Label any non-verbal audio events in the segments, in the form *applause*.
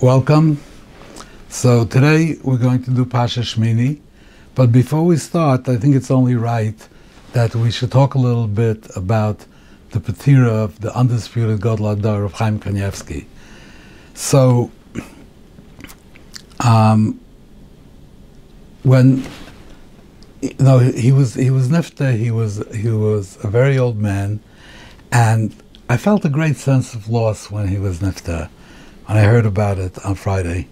welcome. So today we're going to do Pasha Shmini, but before we start, I think it's only right that we should talk a little bit about the Patira of the undisputed Gadol HaDor of Chaim Kanievsky. So, um, when you know he was he was nifta, he was he was a very old man, and I felt a great sense of loss when he was nifta, when I heard about it on Friday.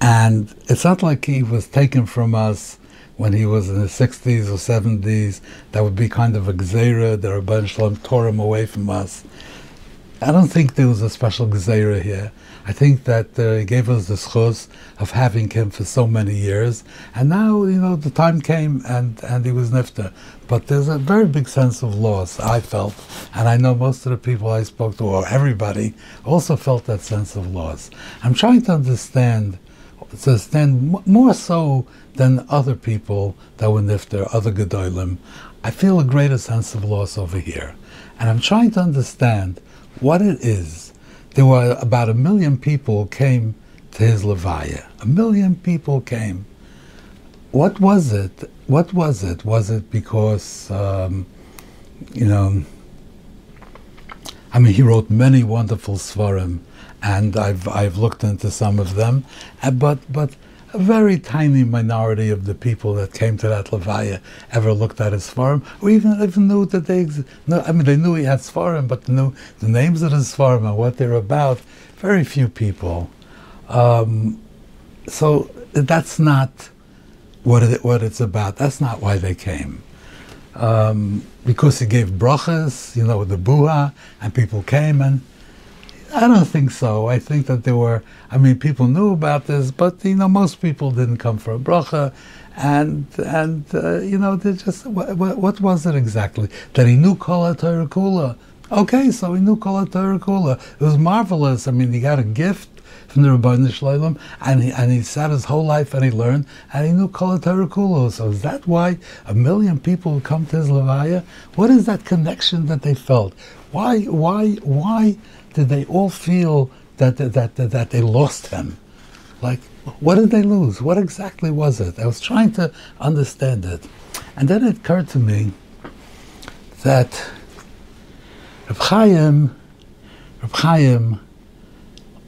And it's not like he was taken from us when he was in his 60s or 70s. That would be kind of a gzeira, the Rabban Shalom tore him away from us. I don't think there was a special gzeira here. I think that uh, he gave us the schus of having him for so many years, and now you know the time came and and he was nifta. But there's a very big sense of loss I felt, and I know most of the people I spoke to, or everybody, also felt that sense of loss. I'm trying to understand, to understand more so than other people that were nifta, other gedolim. I feel a greater sense of loss over here, and I'm trying to understand what it is. There were about a million people came to his levaya. A million people came. What was it? What was it? Was it because, um, you know, I mean, he wrote many wonderful svarim, and I've I've looked into some of them, uh, but but a very tiny minority of the people that came to that Levaya ever looked at his farm, or even even knew that they. No, I mean, they knew he had farm, but knew the names of his farm and what they're about. Very few people. Um, so that's not what it, what it's about. That's not why they came. Um, because he gave brachas, you know, the buha, and people came and I don't think so. I think that there were, I mean, people knew about this, but you know, most people didn't come for a bracha, and and uh, you know, they just what, what, was it exactly that he knew kol Torah kula? Okay, so he knew kol Torah kula. It was marvelous. I mean, he got a gift from the Rabbi Shalom, and he and he sat his whole life and he learned, and he knew kol Torah kula. So is that why a million people come to his levaya? What is that connection that they felt? Why why why? Did they all feel that, that, that, that they lost him? Like, what did they lose? What exactly was it? I was trying to understand it. And then it occurred to me that Reb Chaim, Reb Chaim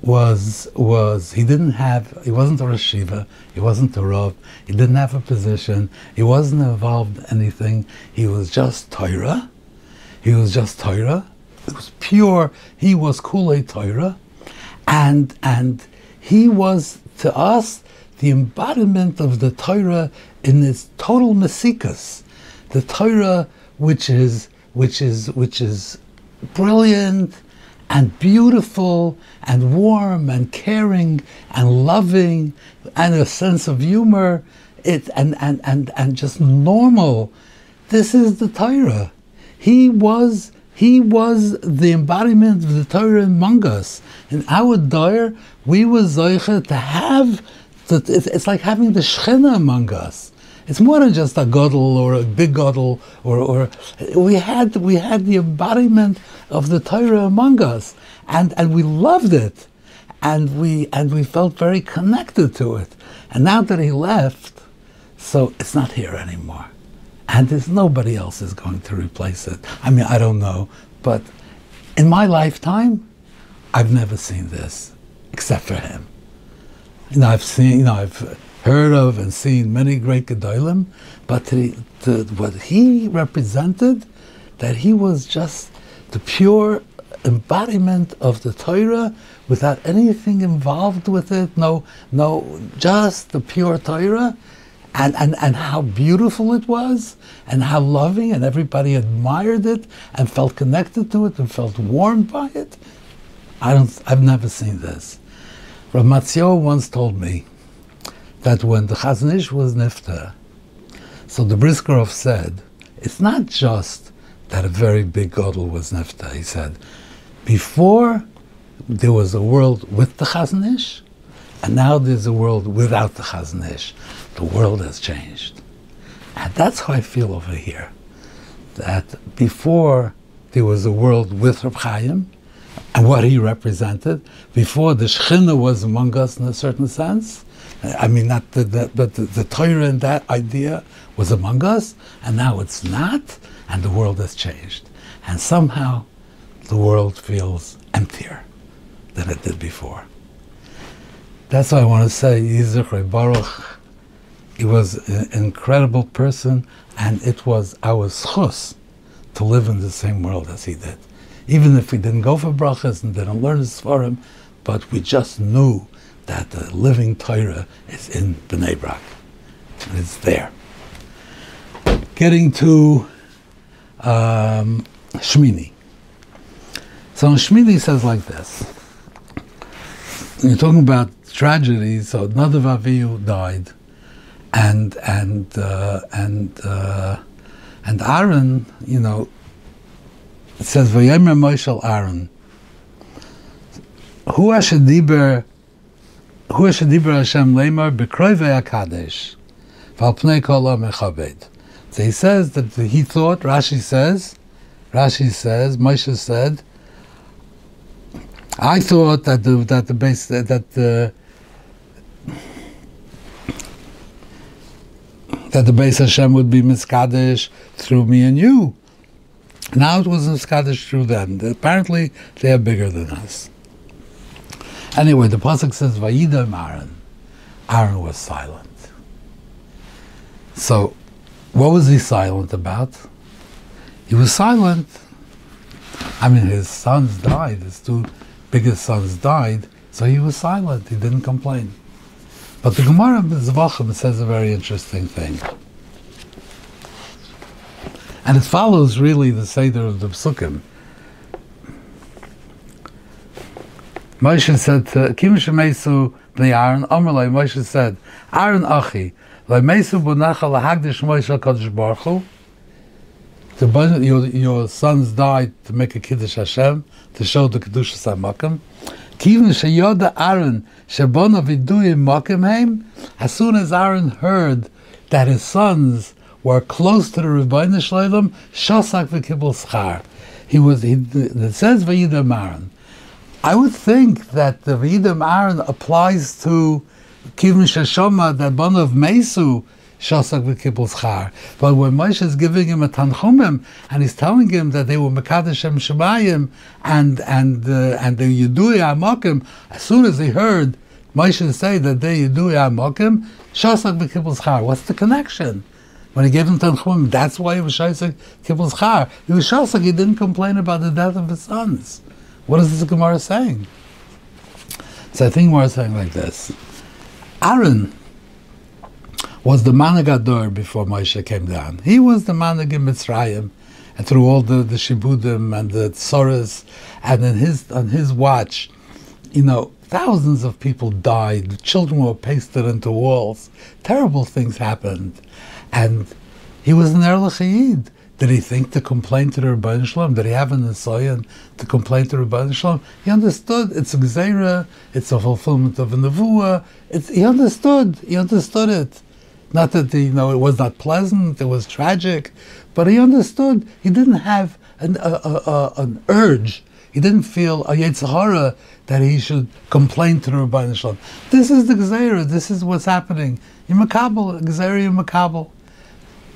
was, was, he didn't have, he wasn't a Rosh he wasn't a Rav, he didn't have a position, he wasn't involved in anything, he was just Torah, he was just Torah, it was pure. He was Kulei Torah, and and he was to us the embodiment of the Torah in its total mesikas, the Torah which is which is which is brilliant and beautiful and warm and caring and loving and a sense of humor. It and and and, and just normal. This is the Torah. He was he was the embodiment of the Torah among us. In our Dor, we were Zoicha to have, the, it's like having the Shechina among us. It's more than just a godel or a big godel, or, or we had we had the embodiment of the Torah among us, and and we loved it, and we and we felt very connected to it. And now that he left, so it's not here anymore and there's nobody else is going to replace it. I mean, I don't know, but in my lifetime, I've never seen this except for him. You know, I've seen, you know, I've heard of and seen many great Gedolim, but to, to, what he represented, that he was just the pure embodiment of the Torah without anything involved with it, no, no, just the pure Torah, and, and, and how beautiful it was, and how loving, and everybody admired it, and felt connected to it, and felt warmed by it. I don't, I've never seen this. Rav Matzio once told me that when the Chazon Ish was nifta, so the Briskerov said, it's not just that a very big Godel was nifta. He said, before there was a world with the Chazon Ish, and now there's a world without the Chazon The world has changed. And that's how I feel over here. That before there was a world with Reb Chaim, and what he represented. Before the Shechina was among us in a certain sense. I mean, not the, the but the, the Torah and that idea was among us, and now it's not, and the world has changed. And somehow the world feels emptier than it did before. That's why I want to say Yitzchak Baruch. He was an incredible person, and it was our schus to live in the same world as he did. Even if we didn't go for brachas and didn't learn his svarim, but we just knew that the living Torah is in Bnei Brak. It's there. Getting to um, Shmini. So Shmini says like this. You're talking about tragedy. So Nadav Avihu died, and and uh, and uh, and Aaron, you know, it says Vayemer Moshel Aaron. Hu Diber Hu Diber Hashem Lemar Bekroivei Hakadosh Valpnei Kol Mechabed. So he says that he thought. Rashi says, Rashi says, Moshe said. I thought that the that the base uh, that the that the base Hashem would be miskadish through me and you. Now it was miskadish through them. Apparently, they are bigger than us. Anyway, the pasuk says, "Vayidam Aaron." Aaron was silent. So, what was he silent about? He was silent. I mean, his sons died. His two biggest sons died, so he was silent. He didn't complain. But the Gemara Zvachim says a very interesting thing. And it follows really the Seder of the Psukim. Moshe said to Kim Shemesu b'nei Aaron, Amalei, Moshe said, Aaron Achi, Lemesu b'nacha lahagdish Moshe HaKadosh Baruch Hu, your, your sons died to make a Kiddush Hashem, to show the Kiddush HaMakam. Kivin sheyoda Aaron shebona viduyim makim As soon as Aaron heard that his sons were close to the Rebbeinu Shleilim, shasak v'kibul schar. He was. He, it says v'yidam Aaron. I would think that the v'yidam Aaron applies to kivin sheshoma that bon of Mesu Shasak v'kibbutz char. But when Moshe is giving him a tanchumim and he's telling him that they were mekadosh Shem Shemayim and and uh, and the Yidui Amokim, as soon as he heard Moshe say that they Yidui Amokim, Shasak v'kibbutz char. What's the connection? When he gave him tanchumim, that's why he was Shasak kibbutz char. He was Shasak. He didn't complain about the death of his sons. What is this Gemara saying? So I think Gemara is saying like this. Aaron was the Managador before Moshe came down. He was the Manag in Mitzrayim, and through all the, the Shibudim and the Tsoras, and in his on his watch, you know, thousands of people died. Children were pasted into walls. Terrible things happened, and he was an Erlachayid. Did he think to complain to the Rebbeinu Shalom? Did he have an Nisayan to complain to the Rebbeinu Shalom? He understood it's a Gzeira, it's a fulfillment of a Nevuah. He understood, he understood it. Not that you know it was not pleasant, it was tragic, but he understood. He didn't have an, an urge. He didn't feel a Yetzirah that he should complain to the Rabbi Shalom. This is the Gzeira. This is what's happening. In Makabal, Gzeira Makabal.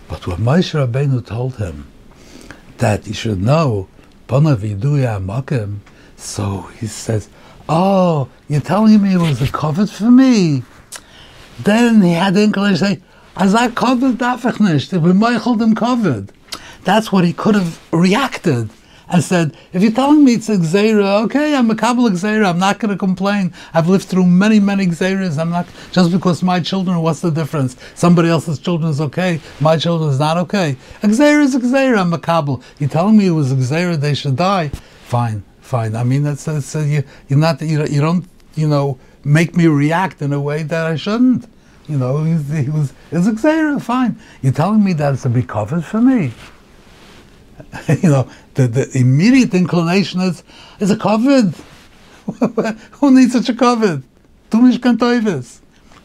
But when Moshe Rabbeinu told him that he should know, so he says, Oh, you're telling me it was a covet for me? Then he had the inclination as I covered dafach nicht, we Michael them covered. That's what he could have reacted and said, if you're telling me it's a gzeira, okay, I'm a kabbalah gzeira, I'm not going to complain. I've lived through many, many gzeiras. I'm not, just because my children, what's the difference? Somebody else's children is okay, my children is not okay. A is a gzeira, I'm a kabbalah. You're telling me it was a they should die? Fine, fine. I mean, that's, that's uh, you, you're not, you, you don't, you know, make me react in a way that I shouldn't. You know, he, was, it's a fine. You're telling me that it's a big covered for me. *laughs* you know, the, the immediate inclination is, is a covered. *laughs* Who needs such a covered? Tumish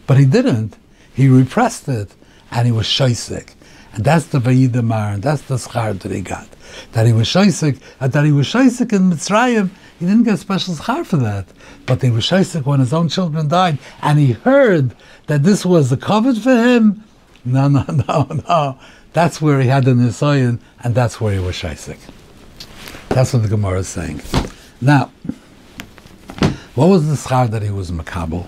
But he didn't. He repressed it, and he was shaisik. And that's the Vayidamar, and that's the schar that he got. That he was shaisik, and that he was shaisik in Mitzrayim, he didn't get special schar for that. But he was shaisik when his own children died, and he heard that this was the covet for him. No, no, *laughs* no, no. That's where he had the Nisayan, and that's where he was shaisik. That's what the Gemara is saying. Now, what was the schar that he was makabel?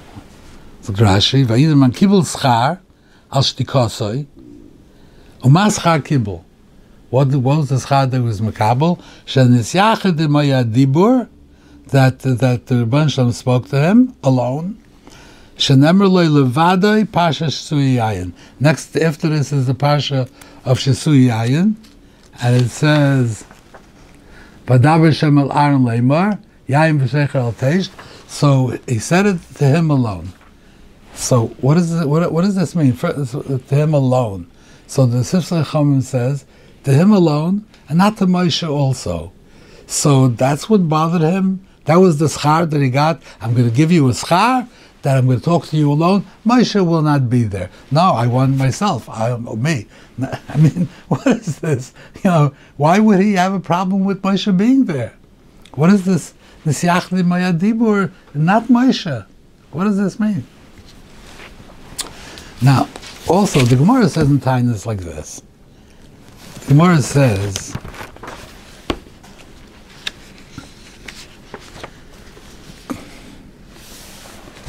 So Rashi, man kibul schar al shtikosoi, Uma schar kibul. What, was the schar that was makabel? Shenisyachid imaya dibur, that that the Rebbe Shalom spoke to him alone. Shenemer loy levadoi pasha shesui Next after this is the pasha of shesui and it says, "Vadaber shem el aron leimar yayin v'shecher al teisht." So he said it to him alone. So what it, what, what does this mean? For, to him alone. So the Sifsei Chachamim says to him alone and not to Moshe also. So that's what bothered him. That was the schar that he got. I'm going to give you a schar that I'm going to talk to you alone. Moshe will not be there. No, I want myself. I me. *laughs* I mean, *laughs* what is this? You know, why would he have a problem with Moshe being there? What is this? Yachdi Mayadibur, not Moshe. What does this mean? Now, also, the Gemara says in Tainis like this. Gemara says,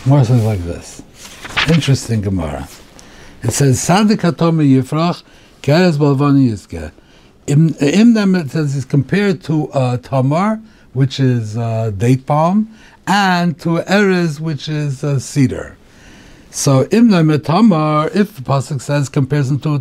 Gemara says like this. Interesting Gemara. It says, Sadik Hatomi Yifrach, Keres Balvani Yizke. In them it says it's compared to uh, Tamar, which is uh, date palm, and to Erez, which is uh, cedar. So imna metamar, if the pasuk says compares him to a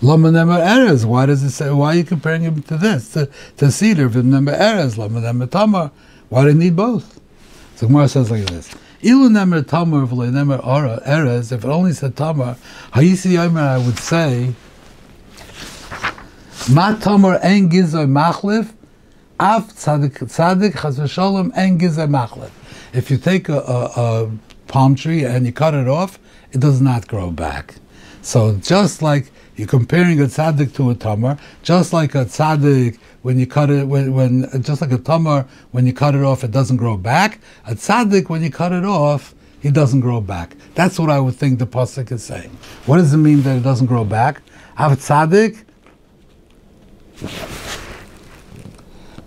tamar, Lamanem Erez. Why does it say? Why are you comparing him to this? To, to cedar, Vimnem Erez, Lamanem Tamar. Why do you need both? So Gemara says like this. Ilu nemer tamar v'le nemer erez. If it only said tamar, hayisi yomer, I would say, ma tamar en gizoy machlif Av tzadik tzadik chas v'sholem en machlef. If you take a, a, a, palm tree and you cut it off, it does not grow back. So just like you're comparing a tzaddik to a tamar, just like a tzaddik when you cut it, when, when just like a tamar when you cut it off, it doesn't grow back. A tzaddik when you cut it off, he doesn't grow back. That's what I would think the pasuk is saying. What does it mean that it doesn't grow back? Av tzaddik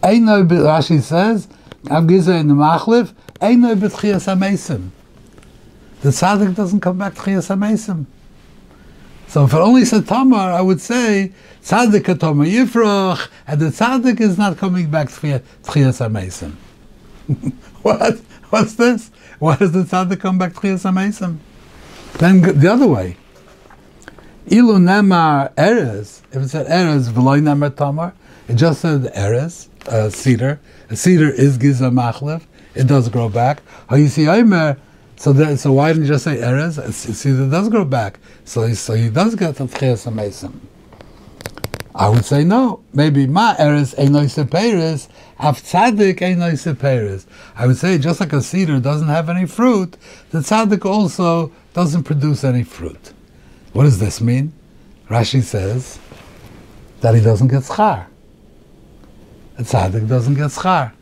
Eino, Rashi says, Am Giza in the Machlif, Eino b'tchias ha The tzaddik doesn't come back tchias ha So if it only said Tamar, I would say tzaddik Tamar Yifrach, and the tzaddik is not coming back tchias ha *laughs* What? What's this? Why does the tzaddik come back tchias ha Then the other way. Ilu nemar eres, if it said eres, v'loy nemar tamar, it just said eres, uh, cedar. A cedar is giza machlef. It does grow back. How you see Aimer? So so why didn't you just say Erez? it does grow back. So so he does get the tchias mason. I would say no. Maybe ma Erez einoise peres. Af tzaddik einoise peres. I would say just like a cedar doesn't have any fruit, the tzaddik also doesn't produce any fruit. What does this mean? Rashi says that he doesn't get schar a tzaddik doesn't get schar.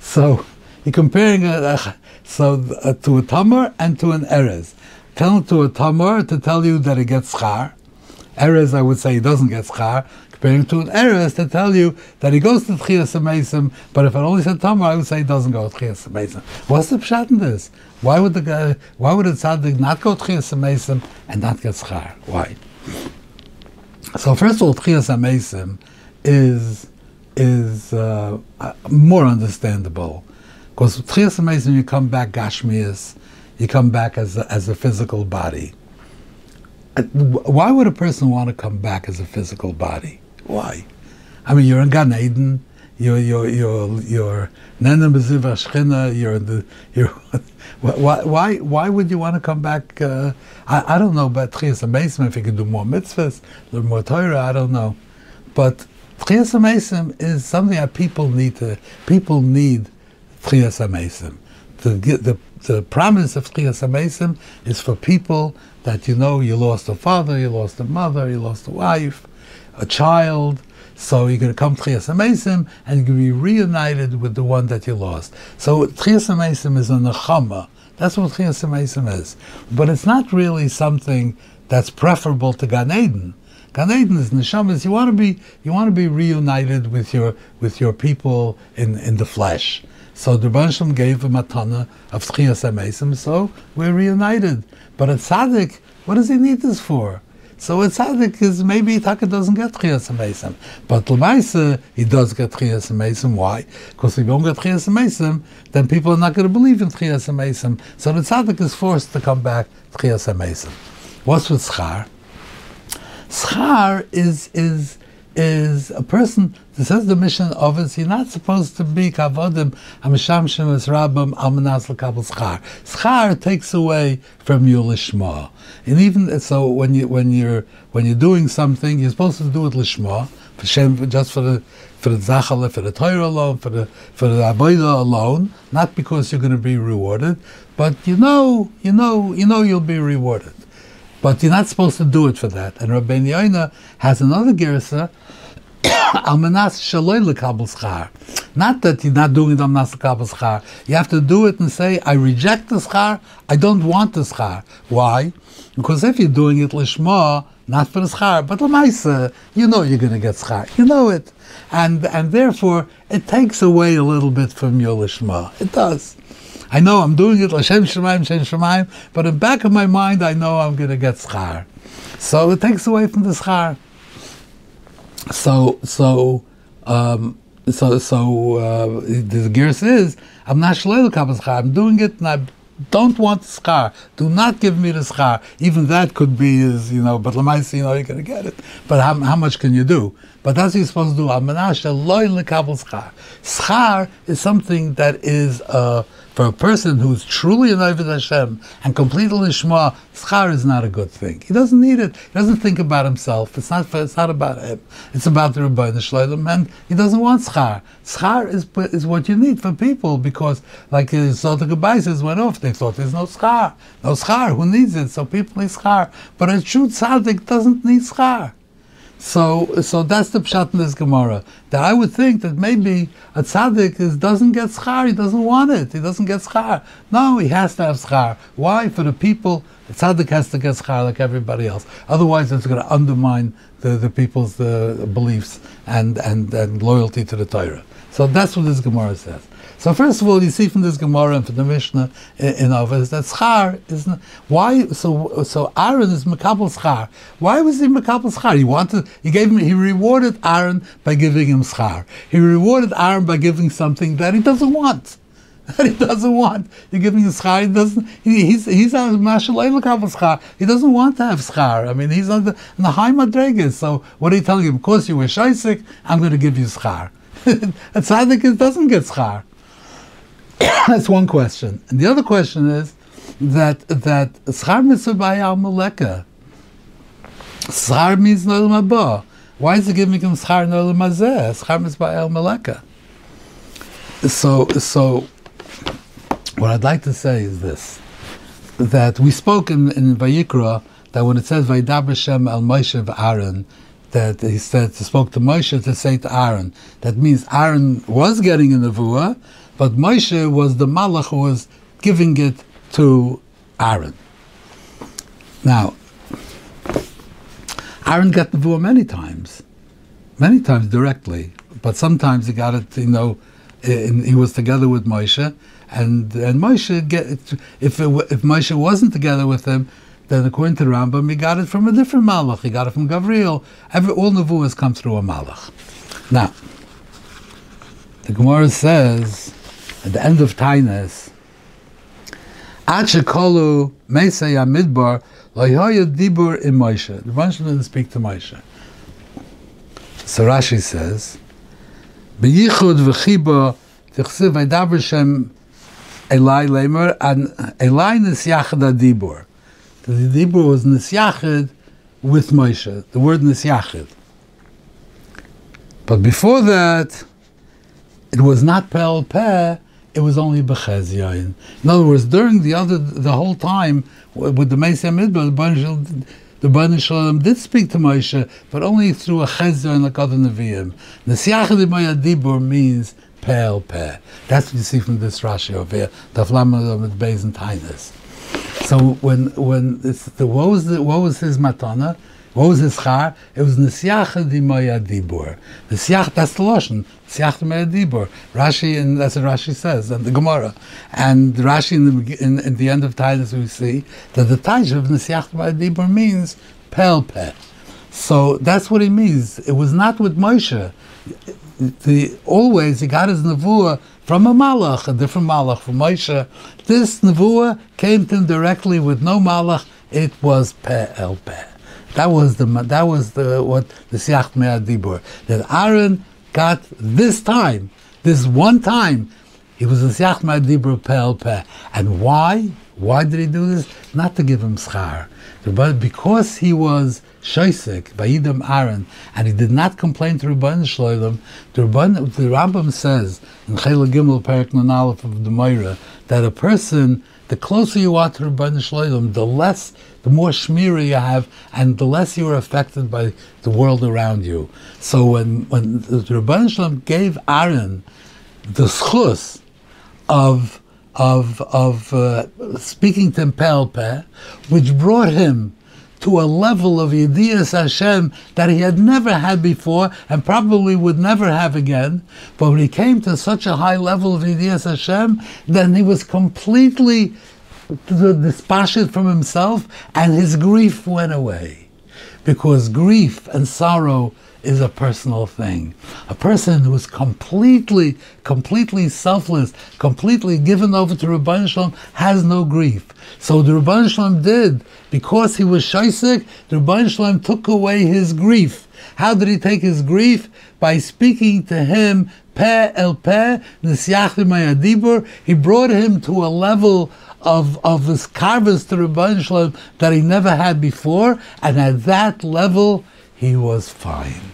So you're comparing a, so uh, to a tamar and to an erez. Tell to a tamar to tell you that it gets schar. Erez, I would say, he doesn't get schar. Comparing to an erez to tell you that he goes to tchias amesim, but if I only said tamar, I would say he doesn't go to tchias amesim. What's the pshat in this? Why would the guy, why would a tzaddik not go to tchias amesim and not get schar? Why? So first of all, tchias amesim is is uh, more understandable. Because Tchias Mason, you come back Gashmias, you come back as a, as a physical body. Uh, why would a person want to come back as a physical body? Why? I mean, you're in Gan Eden, you're you're you're you're Nana you're the you're *laughs* why why why would you want to come back? Uh, I, I don't know about Tchias Mason if you can do more mitzvahs, learn more Torah. I don't know, but Tchias is something that people need to, people need Tchias the, the, the promise of Tchias HaMesim is for people that you know you lost a father, you lost a mother, you lost a wife, a child, so you're going to come Tchias HaMesim and you're be reunited with the one that you lost. So Tchias HaMesim is a nechama. That's what Tchias HaMesim is. But it's not really something that's preferable to Gan Eden. Gan Eden is neshamas. You want to be you want to be reunited with your with your people in, in the flesh. So the Rebbe gave a matana of Tchias HaMesim, so we're reunited. But a tzaddik, what does he need this for? So a tzaddik is maybe Taka doesn't get Tchias HaMesim. But Lamaisa, he does get Tchias HaMesim. Why? Because if you don't get Tchias HaMesim, then people are not going to believe in Tchias HaMesim. So the tzaddik is forced to come back Tchias HaMesim. What's with schar? Schar is is is a person that says the mission it. You're not supposed to be kavodim shem es rabam almanas lekabel schar. Schar takes away from your lishma, and even so, when you when you're when you're doing something, you're supposed to do it lishma for shem, just for the for the zachale, for the Torah alone, for the for the avodah alone, not because you're going to be rewarded, but you know, you know, you know, you'll be rewarded. But you're not supposed to do it for that. And Rabbi Yoina has another gersa, *coughs* almanas shaloi lekabel. Not that you're not doing it almanas lekabel. You have to do it and say, I reject the schar, I don't want the schar. Why? Because if you're doing it lishma, not for the schar, but lemaisa, you know you're going to get schar. You know it. And, and therefore, it takes away a little bit from your lishma. It does. I know I'm doing it Lashem Shemaim, Shem Shemaim, but in the back of my mind, I know I'm going to get schar. So it takes away from the schar. So so um, so so uh, the gears is I'm not shleil schar. I'm doing it and I don't want the schar. Do not give me the schar. Even that could be is you know, but lemaisi you know you're going to get it. But how, how much can you do? But that's what you're supposed to do. Schar. Schar is something that is. Uh, for a person who's truly an Ovid Hashem and completely Lishma, schar is not a good thing. He doesn't need it. He doesn't think about himself. It's not. It's not about him. It's about the Rebbeinu Shloim, and he doesn't want schar. Schar is is what you need for people because, like the Zohar says, went off. They thought there's no schar, no schar. Who needs it? So people need schar. But a true tzaddik doesn't need schar. So, so that's the pshat in this Gemara. That I would think that maybe a tzaddik is, doesn't get schar, he doesn't want it, he doesn't get schar. No, he has to have schar. Why? For the people, the tzaddik has to get schar like everybody else. Otherwise, it's going to undermine the, the people's the beliefs and, and, and loyalty to the Torah. So that's what this Gemara says. So first of all, you see from this Gemara and from the Mishnah in, in Avos that schar is not, why. So so Aaron is makabel schar. Why was he makabel schar? He wanted. He gave him. He rewarded Aaron by giving him schar. He rewarded Aaron by giving something that he doesn't want. *laughs* That he doesn't want. You're giving him schar. He doesn't. He, he's he's on mashalay schar. He doesn't want to have schar. I mean, he's on the, on the high. So what are you telling him? Because you were shaisik, I'm going to give you schar. a *laughs* tzaddik doesn't get schar. *coughs* That's one question. And the other question is that that schar mitzvah al. Schar means no mabah. Why is it giving him schar no mazeh? Schar mitzvah al. So so, what I'd like to say is this: that we spoke in, in Vayikra that when it says Vaydaber Shem al Moshe Aaron, that he said to spoke to Moshe to say to Aaron. That means Aaron was getting a nevuah, but Moshe was the malach who was giving it to Aaron. Now, Aaron got the nevuah many times, many times directly, but sometimes he got it, you know, in, he was together with Moshe, and and Moshe get if it, if Moshe wasn't together with him, then according to Rambam, he got it from a different malach. He got it from Gavriel. Every all nevuahs come through a malach. Now, the Gemara says at the end of Tainas, Ad shekolu meisei amidbar loyhoya dibur in Moshe. The Rebbe didn't speak to Moshe. So Rashi says, B'yichud v'chiba tichsiv v'daber shem Elai lemer and Elai nisyachad dibur. The dibur was nisyachad with Moshe. The word nisyachad. But before that, it was not pel peh, it was only Bechez Yain. In other words, during the other, the whole time with the Mesa Midbar, the Baruch Shalom did speak to Moshe, but only through a Chezor like other Nevi'im. Nesiach Dibur means pale peh. That's what you see from this Rashi over here, the Flamme with Beis and Tainus. So when when it's the what was the what was his matana? What was his char? It was Nesiach di Maya Dibur. Nesiach, that's the Lashon. Nesiach di Maya Dibur. Rashi, and that's what Rashi says, and the Gemara. And Rashi, in the, in, in the end of Tainis, we see that the Taj of Nesiach di Maya Dibur means Pel Peh. So that's what he means. It was not with Moshe. The, always he got his nevuah from a malach, a different malach from Moshe. This nevuah came to him directly with no malach. It was Peh El Peh. That was the that was the what the Siach Dibur that Aaron got this time, this one time. He was a Siach Dibur Pel Peh, and why? Why did he do this? Not to give him schar, but because he was Shaisik, Vayidam Aaron, and he did not complain to Rabban Shloim, the, Rabban, the Rambam says in Chayla Gimel Perik Aleph of the Moira that a person the closer you are to Rabban Shloim, the less, the more shmira you have, and the less you are affected by the world around you. So when when Rabban Shloim gave Aaron the schus of of of uh, speaking to Pelpe, which brought him to a level of Yediyas Hashem that he had never had before and probably would never have again. But when he came to such a high level of Yediyas Hashem, then he was completely dispassionate from himself and his grief went away. Because grief and sorrow is a personal thing. A person who is completely, completely selfless, completely given over to Rabban Shalom has no grief. So the Rabban Shalom did, because he was shaisik, the Rabban Shalom took away his grief. How did he take his grief? By speaking to him, Peh el Peh, Nisyachim he brought him to a level of, of his carvers to Rabban Shalom that he never had before, and at that level, he was fine.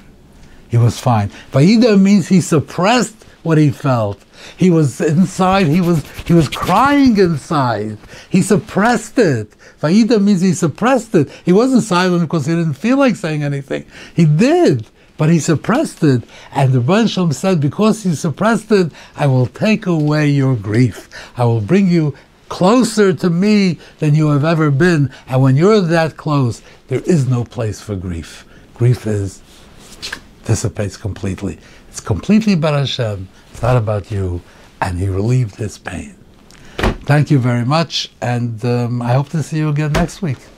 He was fine. Vayida means he suppressed what he felt. He was inside, he was he was crying inside. He suppressed it. Vayida means he suppressed it. He wasn't silent because he didn't feel like saying anything. He did, but he suppressed it. And the Rebbe said, because he suppressed it, I will take away your grief. I will bring you closer to me than you have ever been. And when you're that close, there is no place for grief. Grief is dissipates completely. It's completely about Hashem. It's not about you. And he relieved his pain. Thank you very much, and um, I hope to see you again next week.